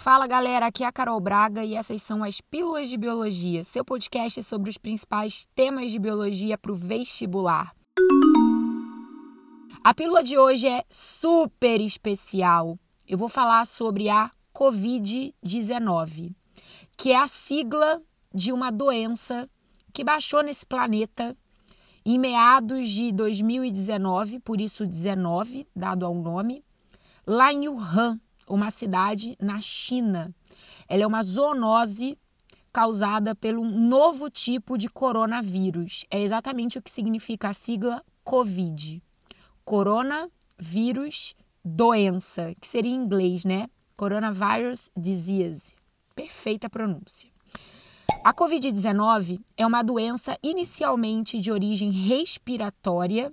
Fala galera, aqui é a Carol Braga e essas são as Pílulas de Biologia, seu podcast sobre os principais temas de biologia para o vestibular. A pílula de hoje é super especial. Eu vou falar sobre a Covid-19, que é a sigla de uma doença que baixou nesse planeta em meados de 2019, por isso 19, dado ao nome, lá em Wuhan, uma cidade na China. Ela é uma zoonose causada pelo novo tipo de coronavírus. É exatamente o que significa a sigla COVID. Coronavírus doença, que seria em inglês, né? Coronavirus disease. Perfeita pronúncia. A Covid-19 é uma doença inicialmente de origem respiratória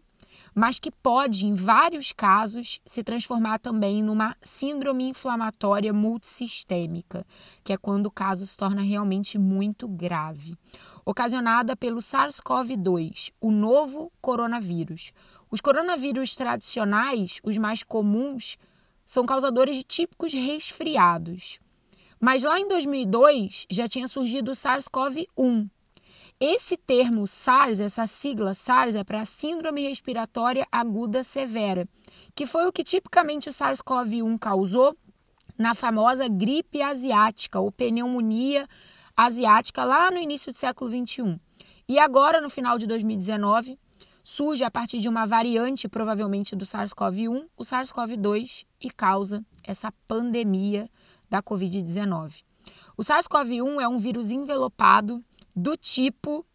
mas que pode, em vários casos, se transformar também numa síndrome inflamatória multissistêmica, que é quando o caso se torna realmente muito grave, ocasionada pelo SARS-CoV-2, o novo coronavírus. Os coronavírus tradicionais, os mais comuns, são causadores de típicos resfriados. Mas lá em 2002 já tinha surgido o SARS-CoV-1, esse termo SARS, essa sigla SARS, é para Síndrome Respiratória Aguda Severa, que foi o que tipicamente o SARS-CoV-1 causou na famosa gripe asiática ou pneumonia asiática lá no início do século XXI. E agora, no final de 2019, surge a partir de uma variante, provavelmente do SARS-CoV-1, o SARS-CoV-2 e causa essa pandemia da Covid-19. O SARS-CoV-1 é um vírus envelopado do tipo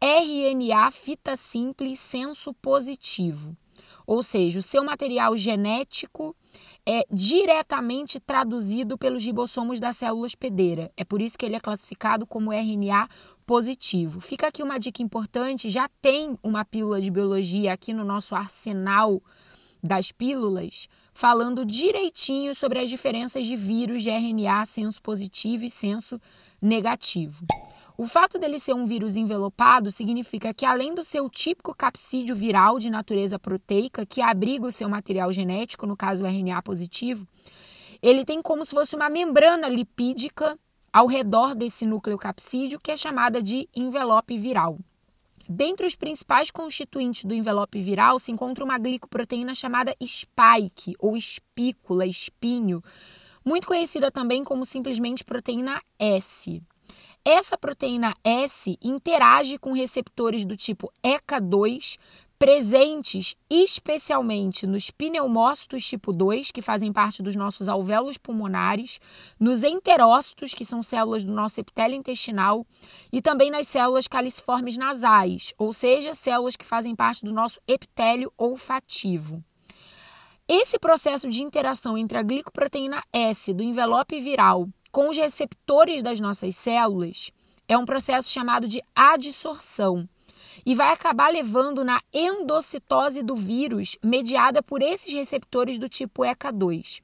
RNA fita simples senso positivo. Ou seja, o seu material genético é diretamente traduzido pelos ribossomos da célula hospedeira. É por isso que ele é classificado como RNA positivo. Fica aqui uma dica importante: já tem uma pílula de biologia aqui no nosso arsenal das pílulas, falando direitinho sobre as diferenças de vírus de RNA senso positivo e senso negativo. O fato dele ser um vírus envelopado significa que, além do seu típico capsídeo viral de natureza proteica, que abriga o seu material genético, no caso o RNA positivo, ele tem como se fosse uma membrana lipídica ao redor desse núcleo capsídeo, que é chamada de envelope viral. Dentre os principais constituintes do envelope viral se encontra uma glicoproteína chamada spike, ou espícula, espinho, muito conhecida também como simplesmente proteína S. Essa proteína S interage com receptores do tipo ECA2 presentes especialmente nos pneumócitos tipo 2, que fazem parte dos nossos alvéolos pulmonares, nos enterócitos, que são células do nosso epitélio intestinal, e também nas células caliciformes nasais, ou seja, células que fazem parte do nosso epitélio olfativo. Esse processo de interação entre a glicoproteína S do envelope viral com os receptores das nossas células é um processo chamado de adsorção e vai acabar levando na endocitose do vírus mediada por esses receptores do tipo ECA2.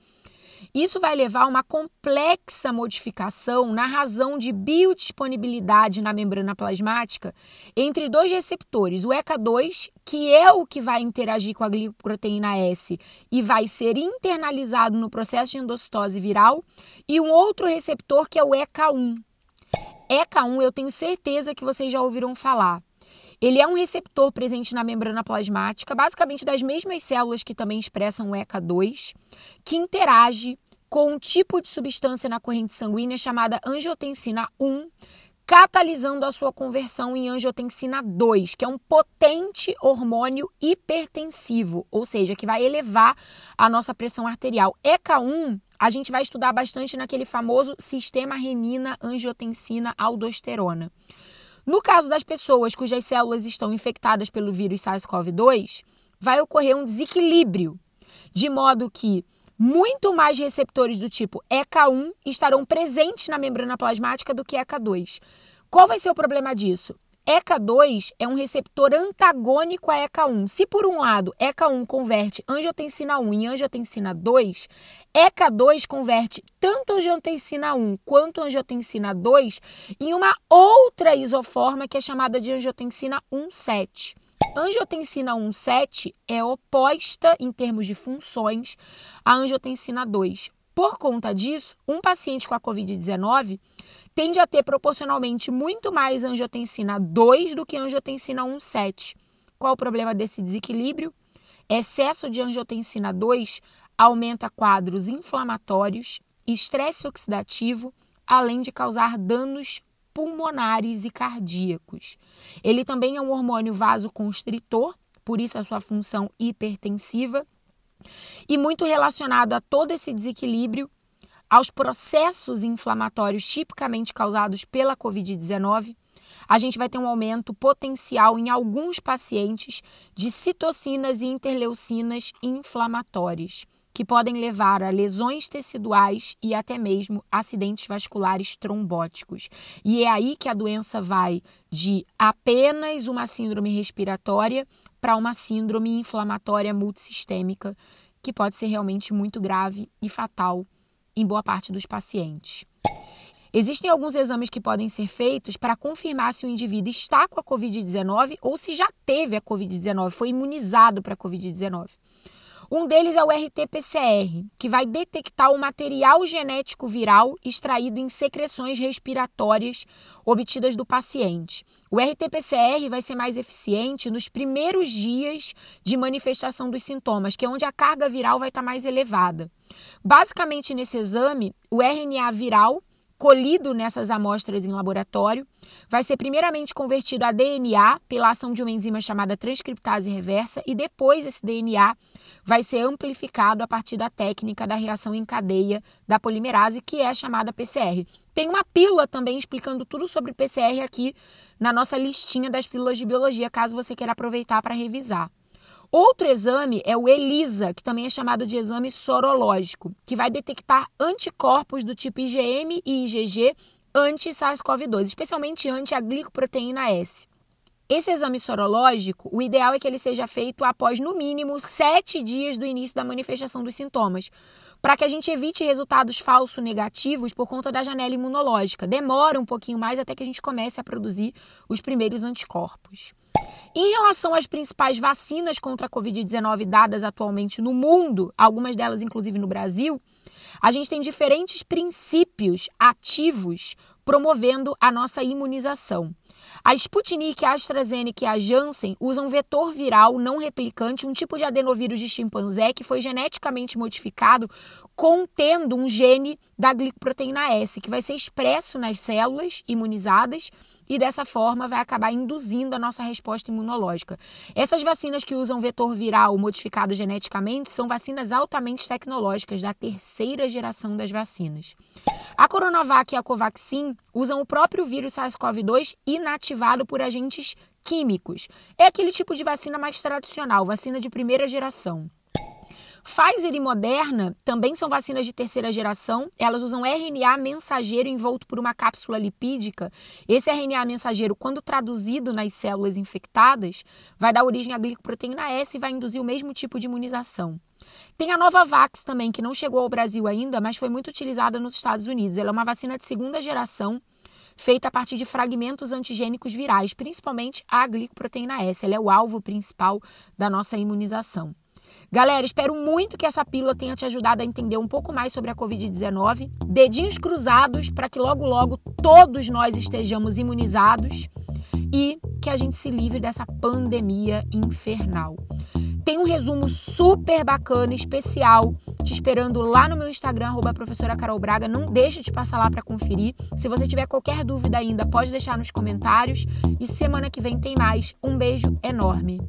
Isso vai levar a uma complexa modificação na razão de biodisponibilidade na membrana plasmática entre dois receptores, o ECA2, que é o que vai interagir com a glicoproteína S e vai ser internalizado no processo de endocitose viral, e um outro receptor que é o ECA1. ECA1 eu tenho certeza que vocês já ouviram falar. Ele é um receptor presente na membrana plasmática, basicamente das mesmas células que também expressam o ECA2, que interage com um tipo de substância na corrente sanguínea chamada angiotensina 1, catalisando a sua conversão em angiotensina 2, que é um potente hormônio hipertensivo, ou seja, que vai elevar a nossa pressão arterial. ECA1 a gente vai estudar bastante naquele famoso sistema renina-angiotensina-aldosterona. No caso das pessoas cujas células estão infectadas pelo vírus SARS-CoV-2, vai ocorrer um desequilíbrio, de modo que muito mais receptores do tipo ECA1 estarão presentes na membrana plasmática do que ECA2. Qual vai ser o problema disso? ECA2 é um receptor antagônico a ECA1. Se por um lado ECA1 converte angiotensina 1 em angiotensina 2, ECA2 converte tanto angiotensina 1 quanto angiotensina 2 em uma outra isoforma que é chamada de angiotensina 1,7. Angiotensina 1,7 é oposta em termos de funções à angiotensina 2. Por conta disso, um paciente com a Covid-19 tende a ter proporcionalmente muito mais angiotensina 2 do que angiotensina 1,7. Qual o problema desse desequilíbrio? Excesso de angiotensina 2 aumenta quadros inflamatórios, estresse oxidativo, além de causar danos pulmonares e cardíacos. Ele também é um hormônio vasoconstritor, por isso a sua função hipertensiva, e muito relacionado a todo esse desequilíbrio, aos processos inflamatórios tipicamente causados pela Covid-19, a gente vai ter um aumento potencial em alguns pacientes de citocinas e interleucinas inflamatórias que podem levar a lesões teciduais e até mesmo acidentes vasculares trombóticos. E é aí que a doença vai de apenas uma síndrome respiratória para uma síndrome inflamatória multissistêmica, que pode ser realmente muito grave e fatal em boa parte dos pacientes. Existem alguns exames que podem ser feitos para confirmar se o indivíduo está com a Covid-19 ou se já teve a Covid-19, foi imunizado para a Covid-19. Um deles é o RT-PCR, que vai detectar o material genético viral extraído em secreções respiratórias obtidas do paciente. O RT-PCR vai ser mais eficiente nos primeiros dias de manifestação dos sintomas, que é onde a carga viral vai estar mais elevada. Basicamente, nesse exame, o RNA viral colhido nessas amostras em laboratório vai ser primeiramente convertido a DNA pela ação de uma enzima chamada transcriptase reversa e depois esse DNA vai ser amplificado a partir da técnica da reação em cadeia da polimerase, que é chamada PCR. Tem uma pílula também explicando tudo sobre PCR aqui na nossa listinha das pílulas de biologia, caso você queira aproveitar para revisar. Outro exame é o ELISA, que também é chamado de exame sorológico, que vai detectar anticorpos do tipo IgM e IgG anti-SARS-CoV-2, especialmente anti a glicoproteína S. Esse exame sorológico, o ideal é que ele seja feito após, no mínimo, sete dias do início da manifestação dos sintomas, para que a gente evite resultados falsos negativos por conta da janela imunológica. Demora um pouquinho mais até que a gente comece a produzir os primeiros anticorpos. Em relação às principais vacinas contra a Covid-19 dadas atualmente no mundo, algumas delas inclusive no Brasil, a gente tem diferentes princípios ativos promovendo a nossa imunização. A Sputnik, a AstraZeneca e a Janssen usam vetor viral não replicante, um tipo de adenovírus de chimpanzé que foi geneticamente modificado contendo um gene da glicoproteína S, que vai ser expresso nas células imunizadas e dessa forma vai acabar induzindo a nossa resposta imunológica. Essas vacinas que usam vetor viral modificado geneticamente são vacinas altamente tecnológicas da terceira geração das vacinas. A Coronavac e a Covaxin usam o próprio vírus SARS-CoV-2 inativado por agentes químicos. É aquele tipo de vacina mais tradicional, vacina de primeira geração. Pfizer e Moderna também são vacinas de terceira geração. Elas usam RNA mensageiro envolto por uma cápsula lipídica. Esse RNA mensageiro, quando traduzido nas células infectadas, vai dar origem à glicoproteína S e vai induzir o mesmo tipo de imunização. Tem a Novavax também, que não chegou ao Brasil ainda, mas foi muito utilizada nos Estados Unidos. Ela é uma vacina de segunda geração, feita a partir de fragmentos antigênicos virais, principalmente a glicoproteína S. Ela é o alvo principal da nossa imunização. Galera, espero muito que essa pílula tenha te ajudado a entender um pouco mais sobre a Covid-19. Dedinhos cruzados para que logo, logo todos nós estejamos imunizados e que a gente se livre dessa pandemia infernal. Tem um resumo super bacana, especial, te esperando lá no meu Instagram, arroba professora Carol Braga. Não deixe de passar lá para conferir. Se você tiver qualquer dúvida ainda, pode deixar nos comentários. E semana que vem tem mais. Um beijo enorme.